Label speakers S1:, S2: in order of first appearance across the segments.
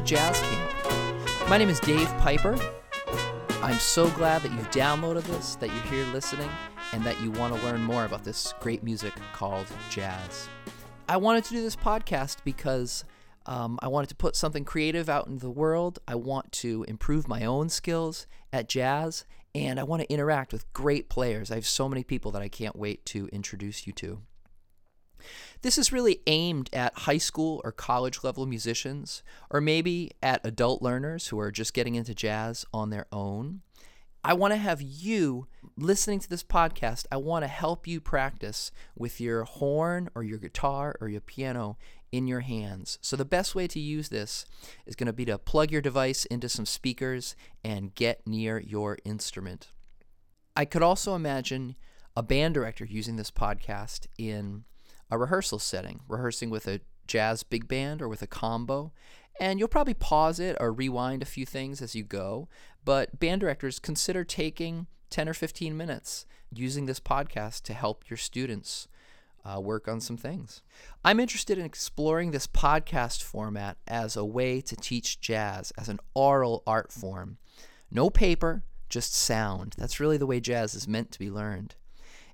S1: to Jazz Camp. My name is Dave Piper. I'm so glad that you've downloaded this, that you're here listening, and that you want to learn more about this great music called jazz. I wanted to do this podcast because um, I wanted to put something creative out into the world. I want to improve my own skills at jazz, and I want to interact with great players. I have so many people that I can't wait to introduce you to. This is really aimed at high school or college level musicians, or maybe at adult learners who are just getting into jazz on their own. I want to have you listening to this podcast. I want to help you practice with your horn or your guitar or your piano in your hands. So, the best way to use this is going to be to plug your device into some speakers and get near your instrument. I could also imagine a band director using this podcast in a rehearsal setting, rehearsing with a jazz big band or with a combo. And you'll probably pause it or rewind a few things as you go. But band directors consider taking 10 or 15 minutes using this podcast to help your students uh, work on some things. I'm interested in exploring this podcast format as a way to teach jazz as an oral art form. No paper, just sound. That's really the way jazz is meant to be learned.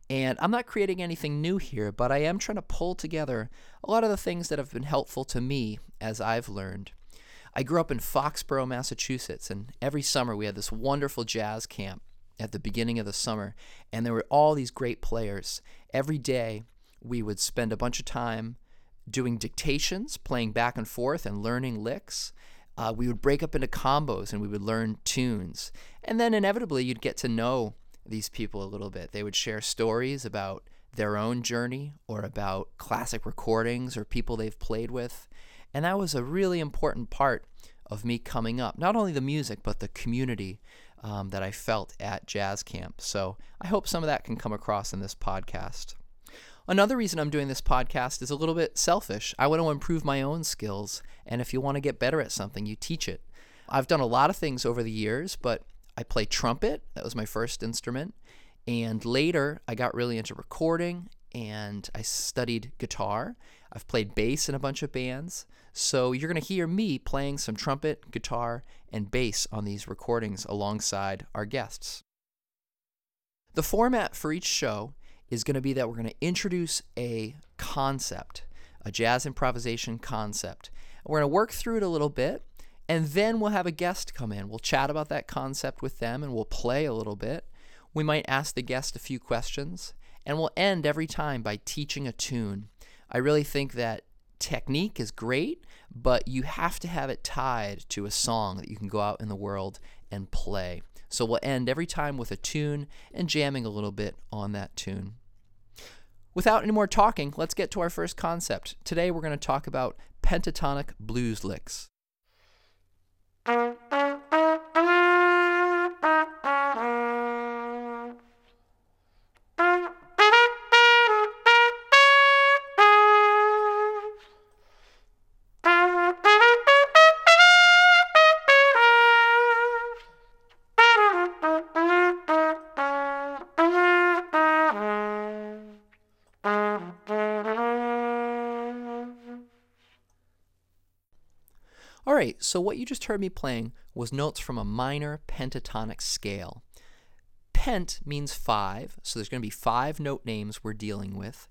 S1: And I'm not creating anything new here, but I am trying to pull together a lot of the things that have been helpful to me as I've learned. I grew up in Foxborough, Massachusetts, and every summer we had this wonderful jazz camp at the beginning of the summer, and there were all these great players. Every day we would spend a bunch of time doing dictations, playing back and forth, and learning licks. Uh, we would break up into combos and we would learn tunes. And then inevitably, you'd get to know these people a little bit. They would share stories about their own journey or about classic recordings or people they've played with. And that was a really important part of me coming up. Not only the music, but the community um, that I felt at jazz camp. So I hope some of that can come across in this podcast. Another reason I'm doing this podcast is a little bit selfish. I want to improve my own skills. And if you want to get better at something, you teach it. I've done a lot of things over the years, but I play trumpet. That was my first instrument. And later, I got really into recording and I studied guitar. I've played bass in a bunch of bands. So you're going to hear me playing some trumpet, guitar, and bass on these recordings alongside our guests. The format for each show is going to be that we're going to introduce a concept, a jazz improvisation concept. We're going to work through it a little bit and then we'll have a guest come in. We'll chat about that concept with them and we'll play a little bit. We might ask the guest a few questions. And we'll end every time by teaching a tune. I really think that technique is great, but you have to have it tied to a song that you can go out in the world and play. So we'll end every time with a tune and jamming a little bit on that tune. Without any more talking, let's get to our first concept. Today we're going to talk about pentatonic blues licks. All right, so what you just heard me playing was notes from a minor pentatonic scale. Pent means five, so there's going to be five note names we're dealing with.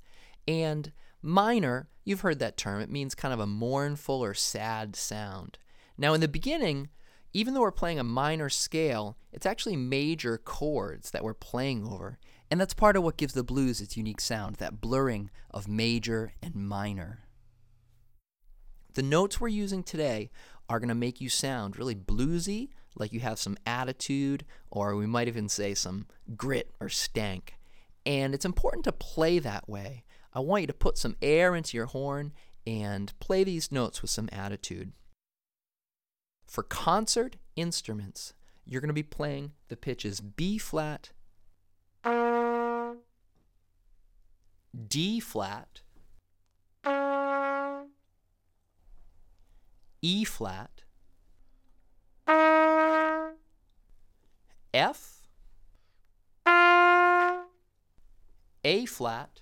S1: And minor, you've heard that term, it means kind of a mournful or sad sound. Now, in the beginning, even though we're playing a minor scale, it's actually major chords that we're playing over. And that's part of what gives the blues its unique sound, that blurring of major and minor. The notes we're using today are going to make you sound really bluesy, like you have some attitude, or we might even say some grit or stank. And it's important to play that way. I want you to put some air into your horn and play these notes with some attitude. For concert instruments, you're going to be playing the pitches B flat, D flat, E flat, F, A flat,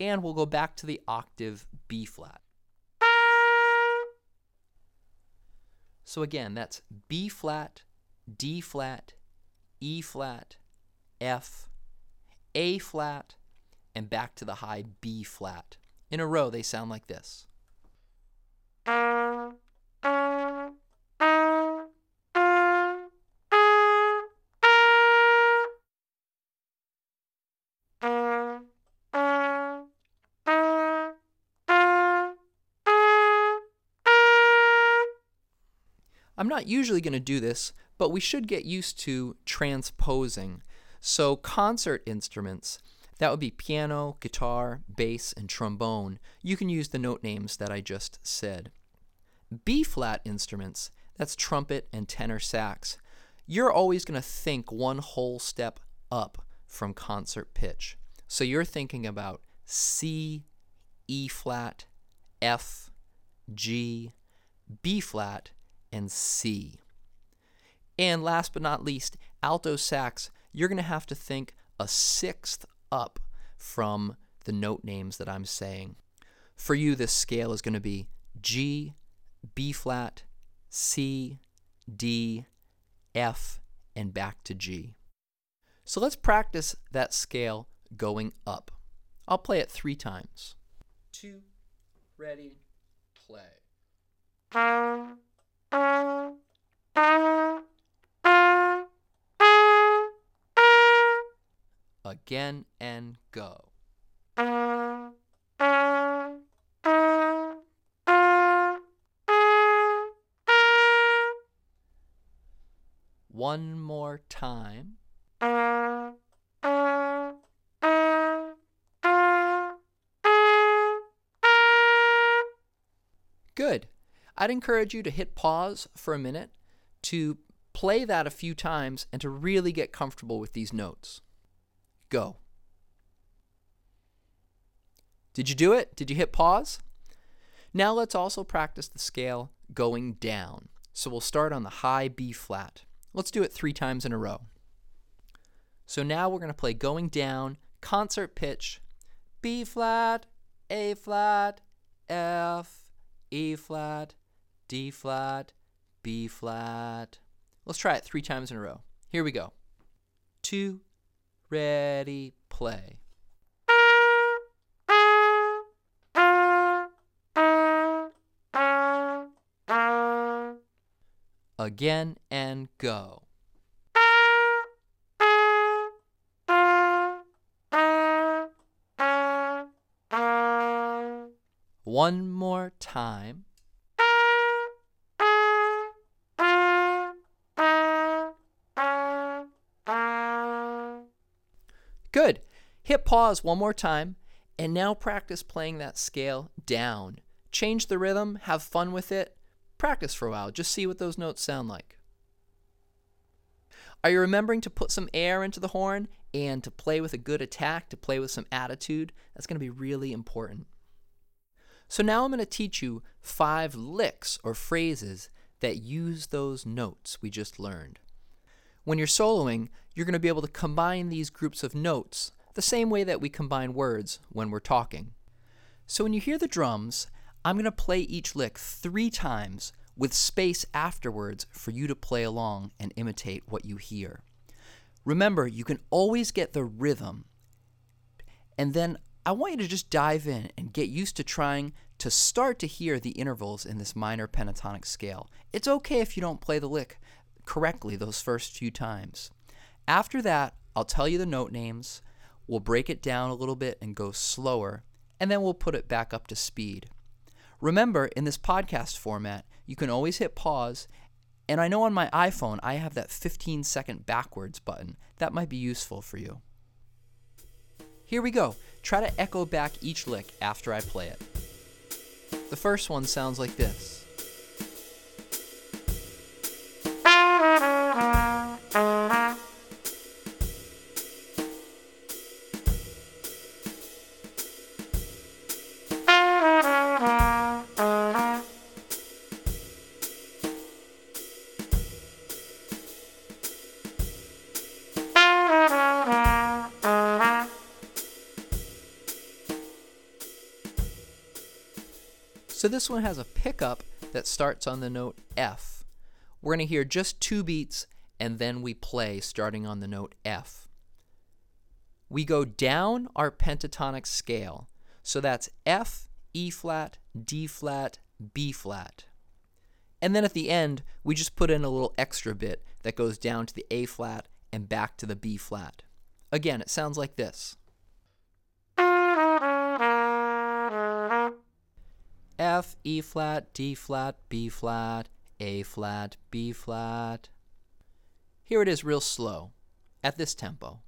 S1: and we'll go back to the octave B flat. So again, that's B flat, D flat, E flat, F, A flat, and back to the high B flat. In a row, they sound like this. I'm not usually going to do this, but we should get used to transposing. So, concert instruments, that would be piano, guitar, bass, and trombone. You can use the note names that I just said. B flat instruments, that's trumpet and tenor sax. You're always going to think one whole step up from concert pitch. So you're thinking about C, E flat, F, G, B flat, and C. And last but not least, alto sax, you're going to have to think a sixth up from the note names that I'm saying. For you, this scale is going to be G, B flat, C, D, F, and back to G. So let's practice that scale going up. I'll play it three times. Two, ready, play. Again and go. One more time. Good. I'd encourage you to hit pause for a minute to play that a few times and to really get comfortable with these notes. Go. Did you do it? Did you hit pause? Now let's also practice the scale going down. So we'll start on the high B flat. Let's do it three times in a row. So now we're going to play going down, concert pitch, B flat, A flat, F, E flat, D flat, B flat. Let's try it three times in a row. Here we go. Two, ready, play. Again and go. One more time. Hit pause one more time and now practice playing that scale down. Change the rhythm, have fun with it. Practice for a while, just see what those notes sound like. Are you remembering to put some air into the horn and to play with a good attack, to play with some attitude? That's going to be really important. So now I'm going to teach you five licks or phrases that use those notes we just learned. When you're soloing, you're going to be able to combine these groups of notes the same way that we combine words when we're talking. So when you hear the drums, I'm going to play each lick three times with space afterwards for you to play along and imitate what you hear. Remember, you can always get the rhythm, and then I want you to just dive in and get used to trying to start to hear the intervals in this minor pentatonic scale. It's okay if you don't play the lick correctly those first few times. After that, I'll tell you the note names, we'll break it down a little bit and go slower, and then we'll put it back up to speed. Remember, in this podcast format, you can always hit pause, and I know on my iPhone I have that 15 second backwards button. That might be useful for you. Here we go. Try to echo back each lick after I play it. The first one sounds like this. This one has a pickup that starts on the note F. we're going to hear just two beats and then we play starting on the note F. We go down our pentatonic scale. So that's F, E flat, D flat, B flat. And then at the end, we just put in a little extra bit that goes down to the A flat and back to the B flat. Again, it sounds like this. F, E flat, D flat, B flat, A flat, B flat. Here it is real slow, at this tempo.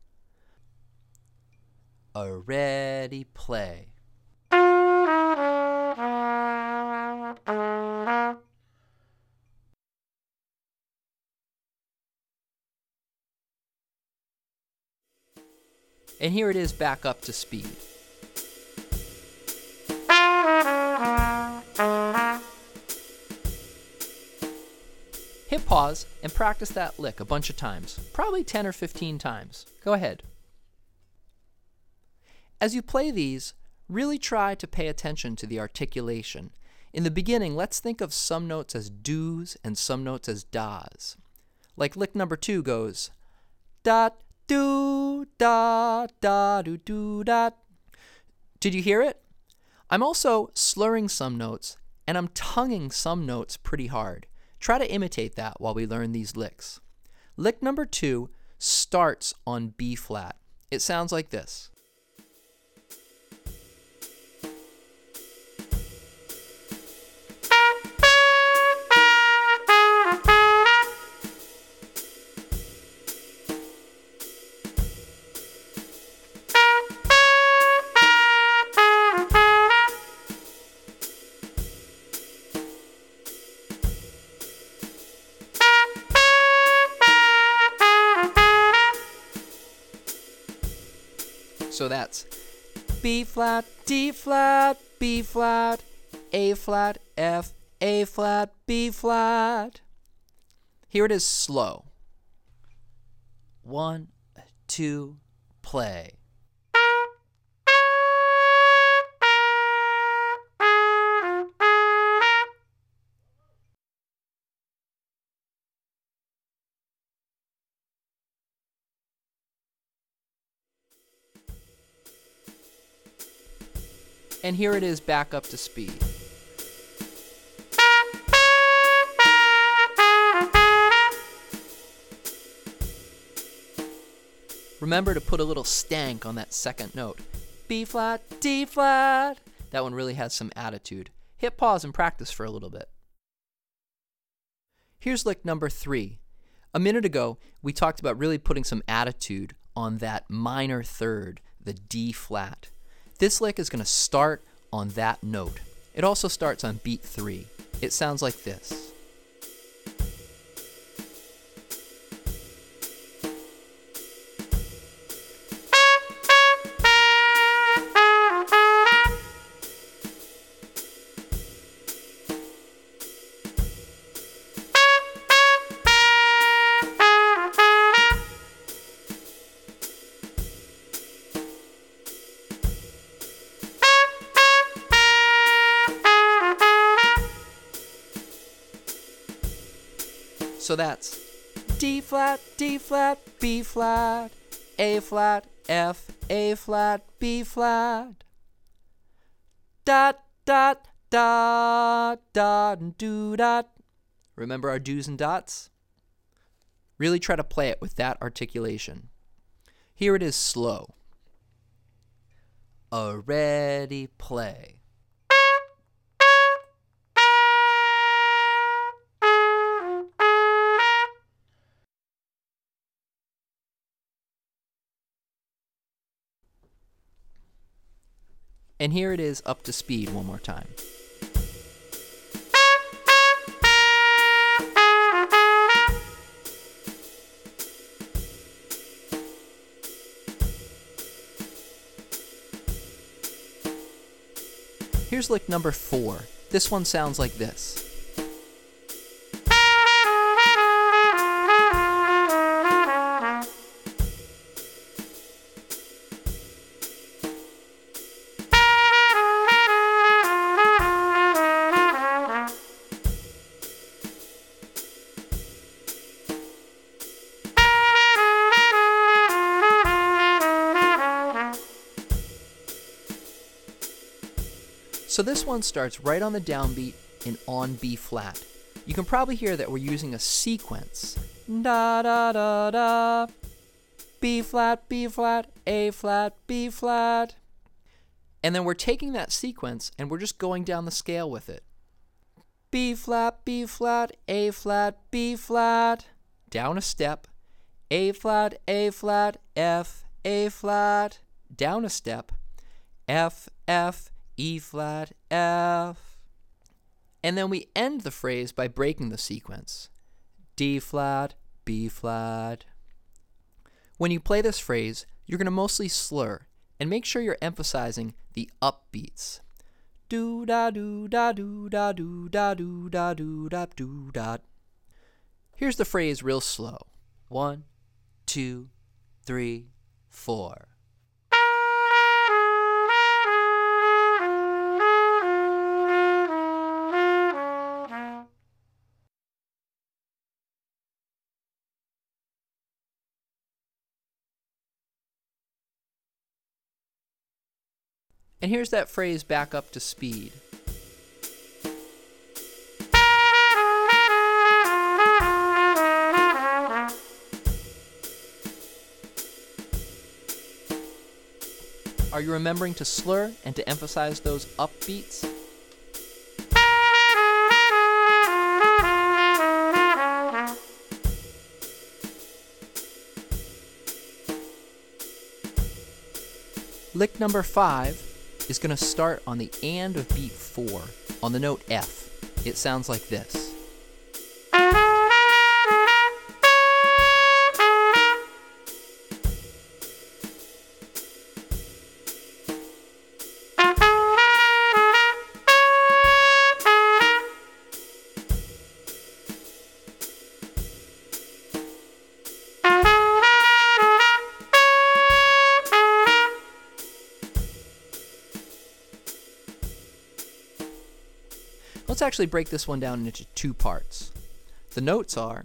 S1: A ready play. And here it is back up to speed. Pause and practice that lick a bunch of times, probably 10 or 15 times. Go ahead. As you play these, really try to pay attention to the articulation. In the beginning, let's think of some notes as do's and some notes as da's. Like lick number two goes da do da da do do da. Did you hear it? I'm also slurring some notes and I'm tonguing some notes pretty hard. Try to imitate that while we learn these licks. Lick number two starts on B flat. It sounds like this. So that's B flat, D flat, B flat, A flat, F, A flat, B flat. Here it is slow. One, two, play. And here it is back up to speed. Remember to put a little stank on that second note. B flat, D flat. That one really has some attitude. Hit pause and practice for a little bit. Here's lick number three. A minute ago, we talked about really putting some attitude on that minor third, the D flat. This lick is going to start on that note. It also starts on beat three. It sounds like this. So that's D flat, D flat, B flat, A flat, F, A flat, B flat. Dot, dot, dot, dot, and do dot. Remember our do's and dots? Really try to play it with that articulation. Here it is slow. A ready play. And here it is up to speed one more time. Here's lick number four. This one sounds like this. One starts right on the downbeat in on B flat. You can probably hear that we're using a sequence. Da da da da. B flat, B flat, A flat, B flat. And then we're taking that sequence and we're just going down the scale with it. B flat, B flat, A flat, B flat. Down a step. A flat, A flat, F, A flat. Down a step. F, F, E flat, F. And then we end the phrase by breaking the sequence D flat, B flat. When you play this phrase, you're going to mostly slur and make sure you're emphasizing the upbeats. Do da do da do da do da do da do da do da. Here's the phrase real slow. One, two, three, four. And here's that phrase back up to speed. Are you remembering to slur and to emphasize those upbeats? Lick number five is going to start on the and of beat 4 on the note F. It sounds like this. Actually break this one down into two parts. The notes are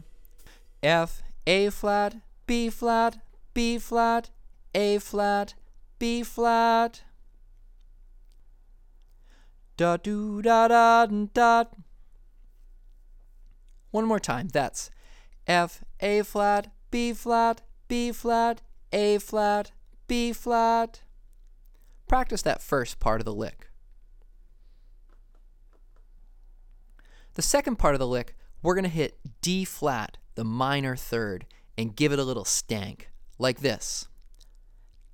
S1: F, A flat, B flat, B flat, A flat, B flat. Da do da da da. One more time. That's F, A flat, B flat, B flat, A flat, B flat. Practice that first part of the lick. The second part of the lick, we're going to hit D flat, the minor third, and give it a little stank, like this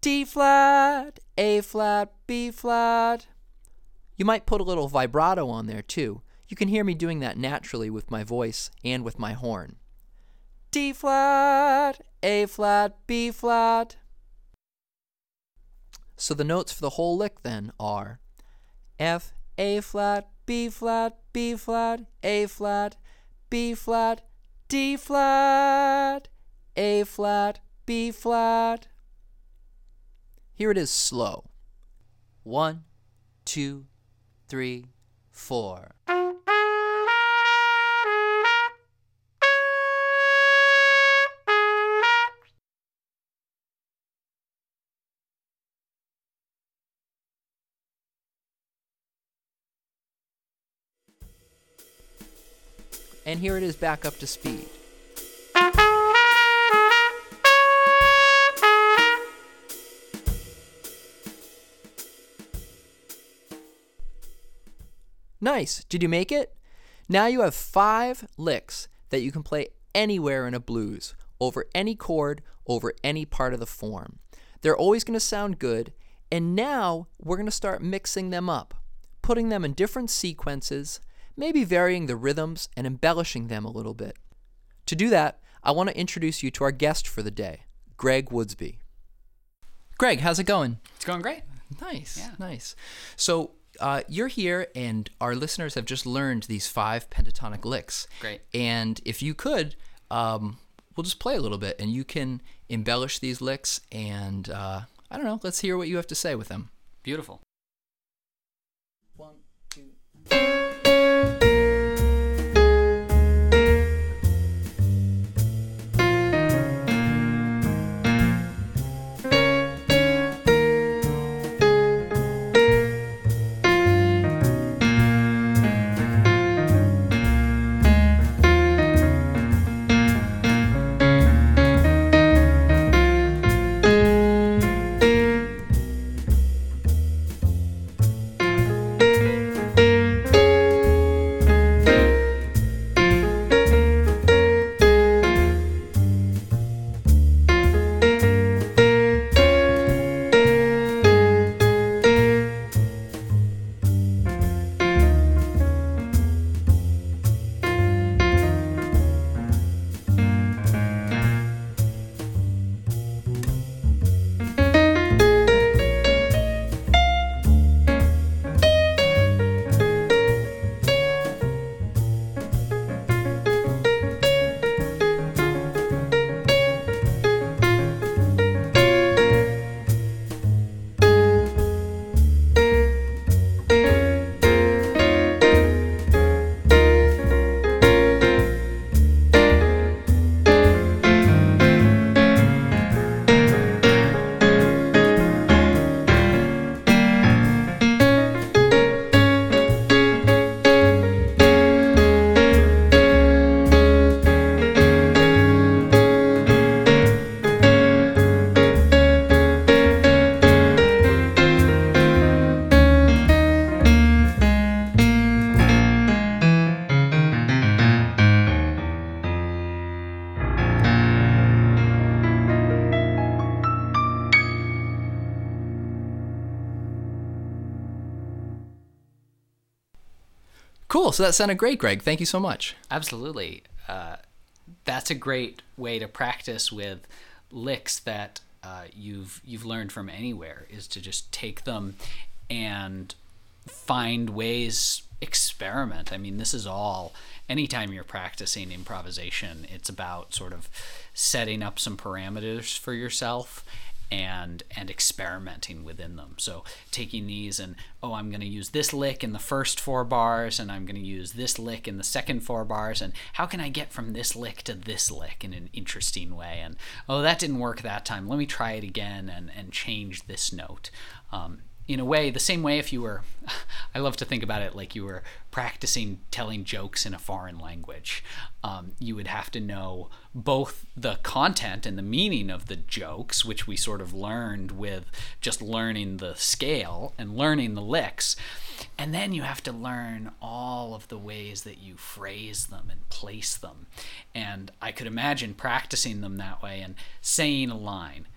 S1: D flat, A flat, B flat. You might put a little vibrato on there too. You can hear me doing that naturally with my voice and with my horn. D flat, A flat, B flat. So the notes for the whole lick then are F, A flat, B flat, B flat, A flat, B flat, D flat, A flat, B flat. Here it is slow. One, two, three, four. And here it is back up to speed. Nice. Did you make it? Now you have five licks that you can play anywhere in a blues, over any chord, over any part of the form. They're always going to sound good, and now we're going to start mixing them up, putting them in different sequences, maybe varying the rhythms and embellishing them a little bit. To do that, I want to introduce you to our guest for the day, Greg Woodsbie. Greg, how's it going?
S2: It's going great.
S1: Nice,
S2: Yeah.
S1: nice. So uh, you're here, and our listeners have just learned these five pentatonic licks.
S2: Great.
S1: And if you could, um, we'll just play a little bit, and you can embellish these licks. And uh, I don't know. Let's hear what you have to say with them.
S2: Beautiful.
S1: So that sounded great, Greg. Thank you so much.
S2: Absolutely. Uh, that's a great way to practice with licks that uh, you've you've learned from anywhere is to just take them and find ways experiment. I mean, this is all anytime you're practicing improvisation, it's about sort of setting up some parameters for yourself and and experimenting within them. So taking these and oh, I'm going to use this lick in the first four bars, and I'm going to use this lick in the second four bars, and how can I get from this lick to this lick in an interesting way? And oh, that didn't work that time. Let me try it again and and change this note. Um, in a way, the same way if you were, I love to think about it like you were practicing telling jokes in a foreign language. Um, you would have to know both the content and the meaning of the jokes, which we sort of learned with just learning the scale and learning the licks. And then you have to learn all of the ways that you phrase them and place them. And I could imagine practicing them that way and saying a line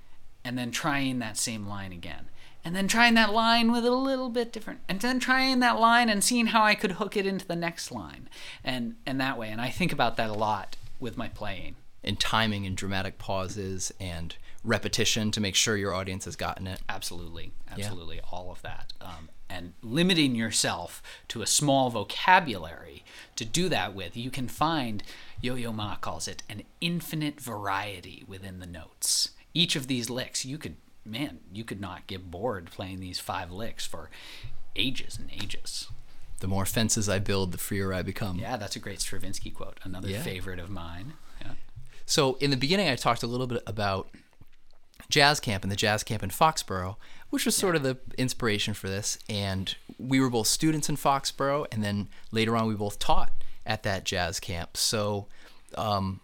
S2: and then trying that same line again and then trying that line with a little bit different and then trying that line and seeing how I could hook it into the next line and and that way. And I think about that a lot with my playing.
S1: And timing and dramatic pauses and repetition to make sure your audience has gotten it.
S2: Absolutely. Absolutely. Yeah. all of that. Um, and limiting yourself to a small vocabulary to do that with you can find Yo-Yo Ma calls it an infinite variety within the notes. Each of these licks you could man, you could not get bored playing these five licks for ages and ages.
S1: The more fences I build, the freer I become.
S2: Yeah, that's a great Stravinsky quote. Another yeah. favorite of mine. Yeah.
S1: So in the beginning, I talked a little bit about jazz camp and the jazz camp in Foxborough, which was sort yeah. of the inspiration for this. And we were both students in Foxborough, and then later on, we both taught at that jazz camp. So, um,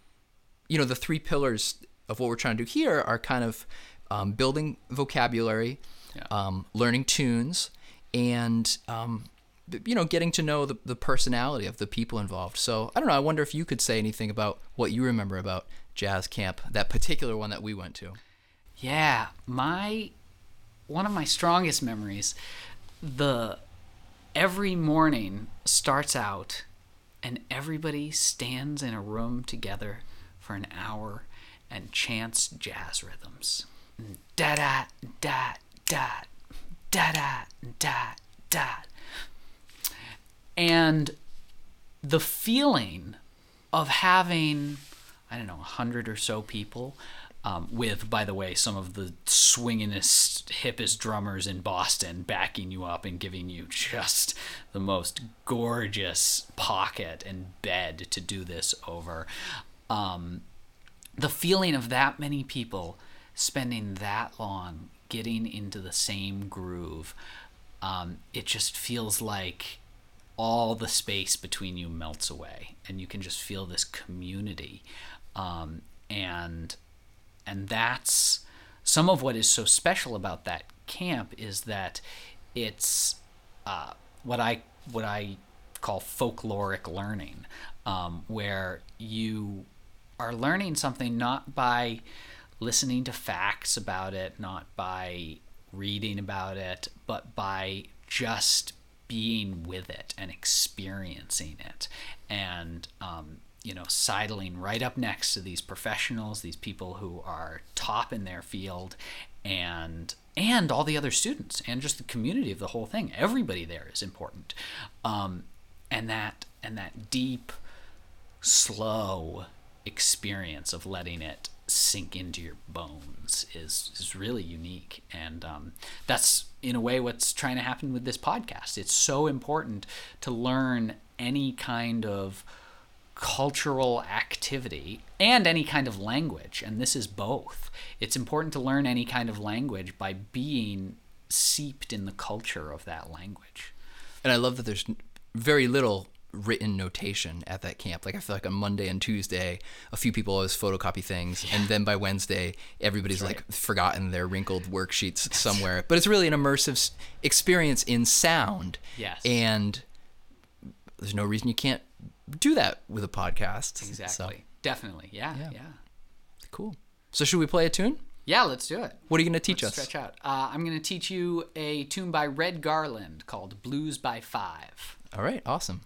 S1: you know, the three pillars of what we're trying to do here are kind of um, building vocabulary, yeah. um, learning tunes, and um, you know, getting to know the, the personality of the people involved. So I don't know. I wonder if you could say anything about what you remember about jazz camp, that particular one that we went to.
S2: Yeah, my one of my strongest memories. The every morning starts out, and everybody stands in a room together for an hour and chants jazz rhythms da da da da da da da da and the feeling of having i don't know a hundred or so people um, with by the way some of the swingingest hippest drummers in boston backing you up and giving you just the most gorgeous pocket and bed to do this over. Um, the feeling of that many people spending that long getting into the same groove, um, it just feels like all the space between you melts away, and you can just feel this community, um, and and that's some of what is so special about that camp is that it's uh, what I what I call folkloric learning, um, where you are learning something not by listening to facts about it, not by reading about it, but by just being with it and experiencing it. And um, you know sidling right up next to these professionals these people who are top in their field and and all the other students and just the community of the whole thing. Everybody there is important. Um, and that and that deep slow experience of letting it sink into your bones is is really unique. And um, that's in a way what's trying to happen with this podcast. It's so important to learn any kind of cultural activity and any kind of language. And this is both. It's important to learn any kind of language by being seeped in the culture of that language.
S1: And i love that there's very little written notation at that camp. Like I feel like on Monday and Tuesday, a few people always photocopy things, yeah. and then by Wednesday, everybody's right. like forgotten their wrinkled worksheets somewhere. But it's really an immersive experience in sound.
S2: Yes.
S1: And there's no reason you can't do that with a podcast.
S2: Exactly. So. Definitely. Yeah, yeah. Yeah.
S1: Cool. So should we play a tune?
S2: Yeah, let's do it.
S1: What are you going to teach
S2: let's
S1: us?
S2: Stretch out. Uh, I'm going to teach you a tune by Red Garland called Blues by Five.
S1: All right, awesome.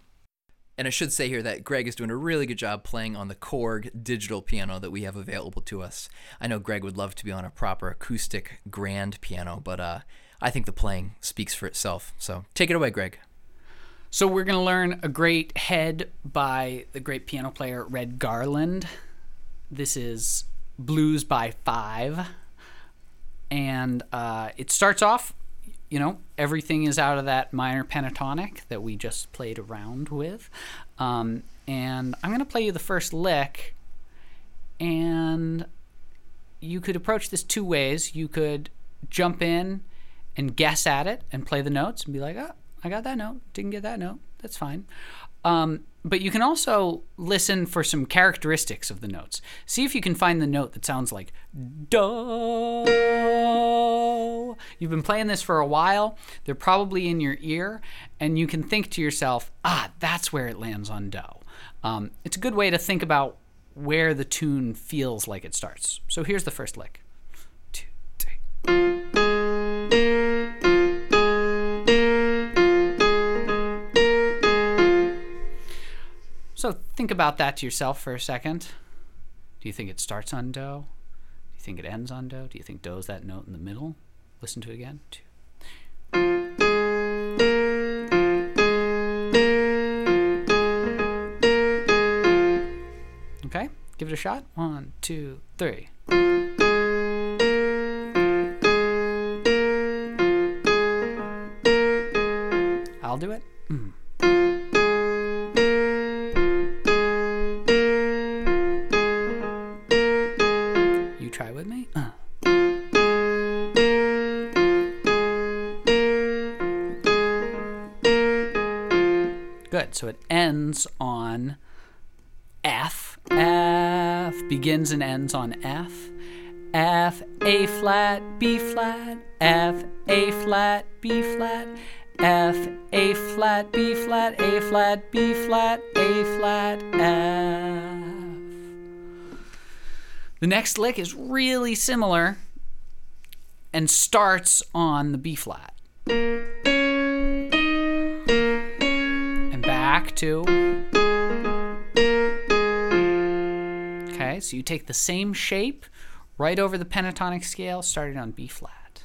S1: And I should say here that Greg is doing a really good job playing on the Korg digital piano that we have available to us. I know Greg would love to be on a proper acoustic grand piano, but uh, I think the playing speaks for itself. So take it away, Greg.
S2: So we're going to learn a great head by the great piano player Red Garland. This is Blues by Five. And uh, it starts off, you know, everything is out of that minor pentatonic that we just played around with. Um, and I'm going to play you the first lick. And you could approach this two ways. You could jump in and guess at it and play the notes and be like, oh, I got that note. Didn't get that note. That's fine. Um, but you can also listen for some characteristics of the notes. See if you can find the note that sounds like do. You've been playing this for a while. They're probably in your ear, and you can think to yourself, ah, that's where it lands on do. Um, it's a good way to think about where the tune feels like it starts. So here's the first lick. So think about that to yourself for a second. Do you think it starts on do? Do you think it ends on do? Do you think do is that note in the middle? Listen to it again. Two. Okay, give it a shot. One, two, three. I'll do it. Mm. So it ends on F. F begins and ends on F. F, A flat, B flat, F, A flat, B flat, F, A flat, B flat, A flat, B flat, A flat, F. The next lick is really similar and starts on the B flat. Back to. Okay, so you take the same shape right over the pentatonic scale, starting on B flat.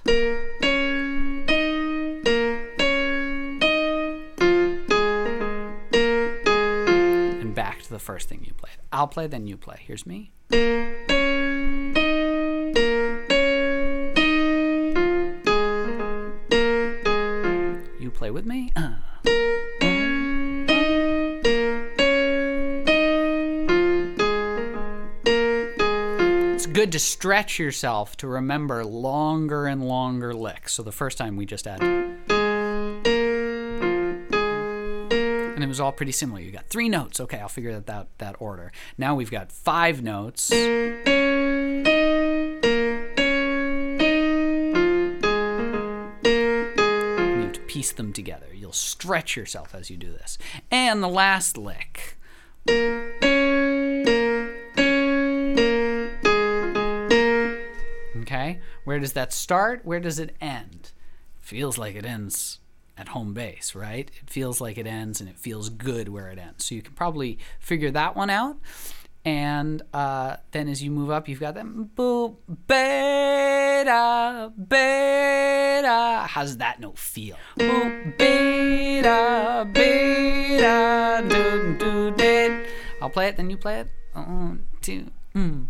S2: And back to the first thing you played. I'll play, then you play. Here's me. You play with me. Uh. good to stretch yourself to remember longer and longer licks. So the first time we just had. And it was all pretty similar. You got three notes. Okay, I'll figure that that, that order. Now we've got five notes. You have to piece them together. You'll stretch yourself as you do this. And the last lick. Okay? Where does that start? Where does it end? Feels like it ends at home base, right? It feels like it ends and it feels good where it ends. So you can probably figure that one out. And uh, then as you move up, you've got that boop, beta, beta. How does that note feel? Boop, beta, beta, do, do, did. I'll play it, then you play it. One, two, mm.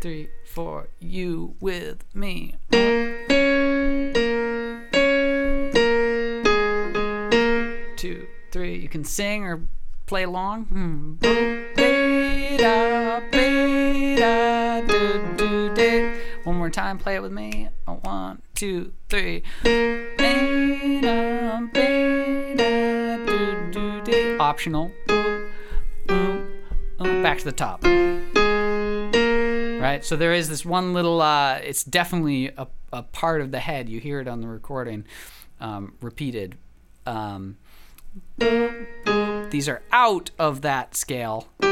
S2: Three, four. You with me. Two, three. You can sing or play along. Hmm. One more time. Play it with me. One, two, three. Optional. Back to the top right? So there is this one little. Uh, it's definitely a, a part of the head. You hear it on the recording, um, repeated. Um, these are out of that scale, but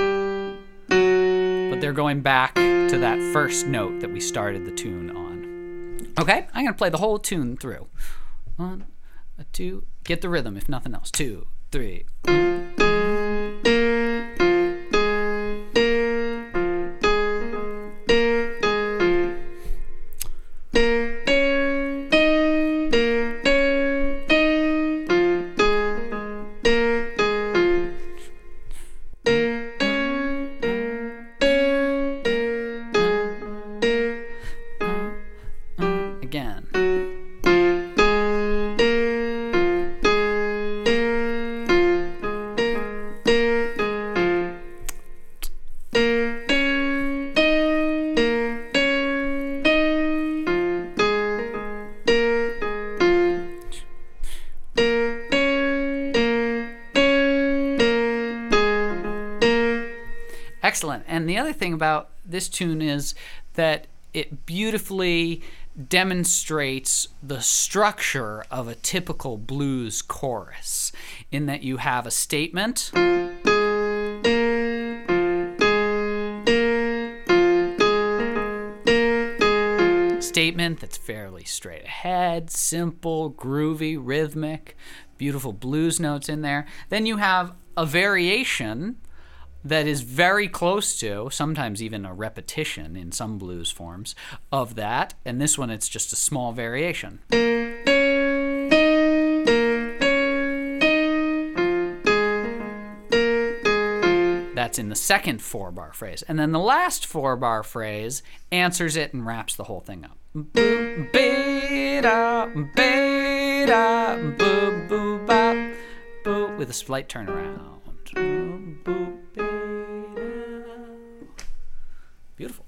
S2: they're going back to that first note that we started the tune on. Okay, I'm gonna play the whole tune through. One, two. Get the rhythm, if nothing else. Two, three. And the other thing about this tune is that it beautifully demonstrates the structure of a typical blues chorus in that you have a statement. Statement that's fairly straight ahead, simple, groovy, rhythmic, beautiful blues notes in there. Then you have a variation that is very close to, sometimes even a repetition in some blues forms, of that. And this one, it's just a small variation. That's in the second four bar phrase. And then the last four bar phrase answers it and wraps the whole thing up. With a slight turnaround. Beautiful.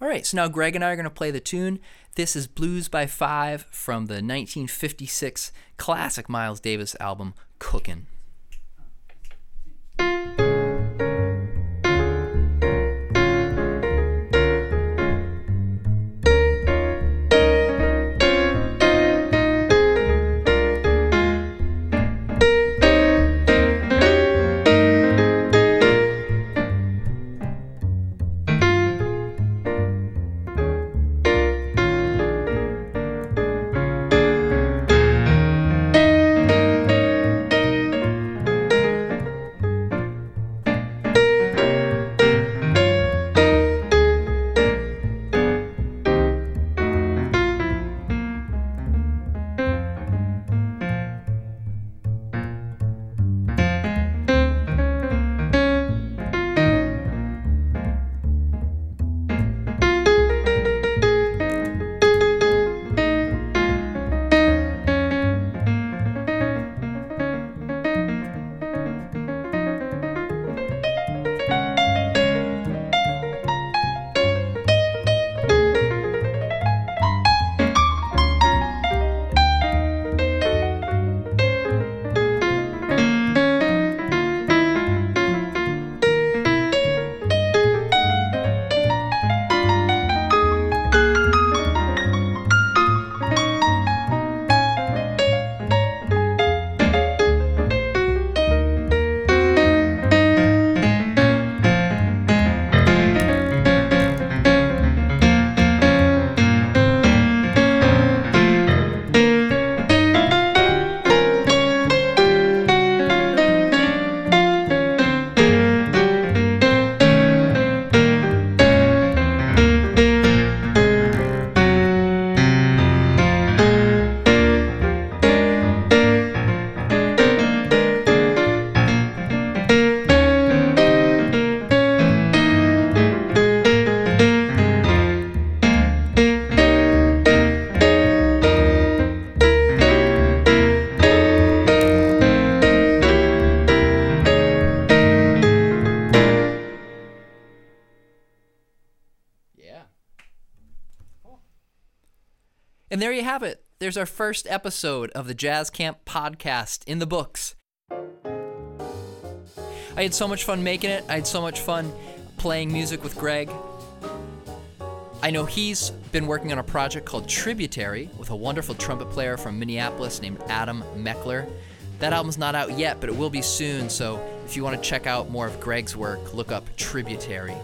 S1: All right, so now Greg and I are going to play the tune. This is Blues by Five from the 1956 classic Miles Davis album, Cookin'. There's our first episode of the Jazz Camp podcast in the books. I had so much fun making it. I had so much fun playing music with Greg. I know he's been working on a project called Tributary with a wonderful trumpet player from Minneapolis named Adam Meckler. That album's not out yet, but it will be soon, so if you want to check out more of Greg's work, look up Tributary.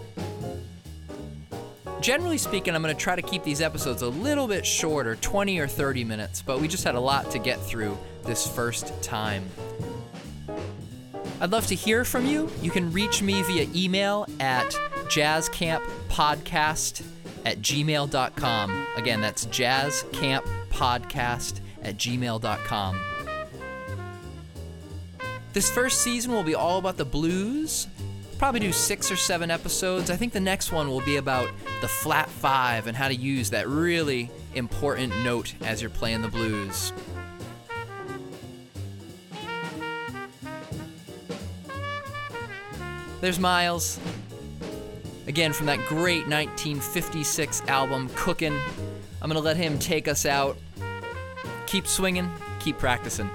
S1: Generally speaking, I'm going to try to keep these episodes a little bit shorter 20 or 30 minutes, but we just had a lot to get through this first time. I'd love to hear from you. You can reach me via email at jazzcamppodcast at gmail.com. Again, that's jazzcamppodcast at gmail.com. This first season will be all about the blues. Probably do six or seven episodes. I think the next one will be about the flat five and how to use that really important note as you're playing the blues. There's Miles. Again, from that great 1956 album, Cookin'. I'm gonna let him take us out. Keep swinging, keep practicing.